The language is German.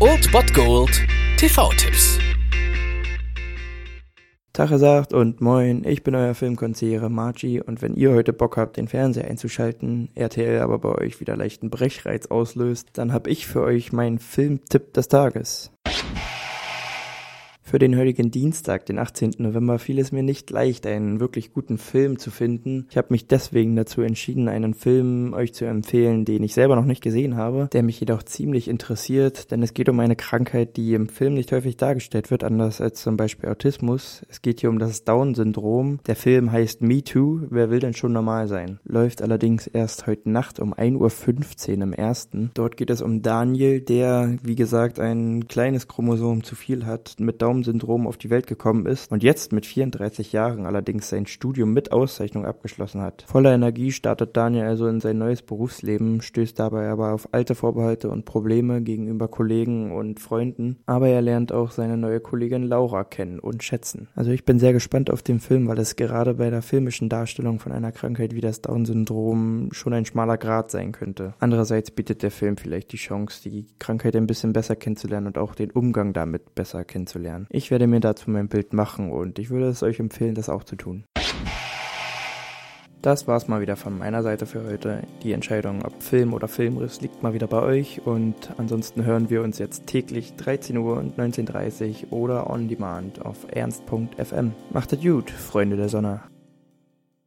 Old Bot Gold TV-Tipps. Tache sagt und moin, ich bin euer Filmkonsigliere Margie und wenn ihr heute Bock habt, den Fernseher einzuschalten, RTL aber bei euch wieder leichten Brechreiz auslöst, dann hab ich für euch meinen Filmtipp des Tages. Für den heutigen Dienstag, den 18. November, fiel es mir nicht leicht, einen wirklich guten Film zu finden. Ich habe mich deswegen dazu entschieden, einen Film euch zu empfehlen, den ich selber noch nicht gesehen habe, der mich jedoch ziemlich interessiert, denn es geht um eine Krankheit, die im Film nicht häufig dargestellt wird, anders als zum Beispiel Autismus. Es geht hier um das Down-Syndrom. Der Film heißt Me Too, wer will denn schon normal sein? Läuft allerdings erst heute Nacht um 1.15 Uhr im ersten. Dort geht es um Daniel, der, wie gesagt, ein kleines Chromosom zu viel hat, mit Down Down-Syndrom auf die Welt gekommen ist und jetzt mit 34 Jahren allerdings sein Studium mit Auszeichnung abgeschlossen hat. Voller Energie startet Daniel also in sein neues Berufsleben, stößt dabei aber auf alte Vorbehalte und Probleme gegenüber Kollegen und Freunden, aber er lernt auch seine neue Kollegin Laura kennen und schätzen. Also ich bin sehr gespannt auf den Film, weil es gerade bei der filmischen Darstellung von einer Krankheit wie das Down-Syndrom schon ein schmaler Grad sein könnte. Andererseits bietet der Film vielleicht die Chance, die Krankheit ein bisschen besser kennenzulernen und auch den Umgang damit besser kennenzulernen. Ich werde mir dazu mein Bild machen und ich würde es euch empfehlen, das auch zu tun. Das war's mal wieder von meiner Seite für heute. Die Entscheidung, ob Film oder Filmriss, liegt mal wieder bei euch und ansonsten hören wir uns jetzt täglich 13 Uhr und 19.30 Uhr oder on demand auf ernst.fm. Macht es gut, Freunde der Sonne.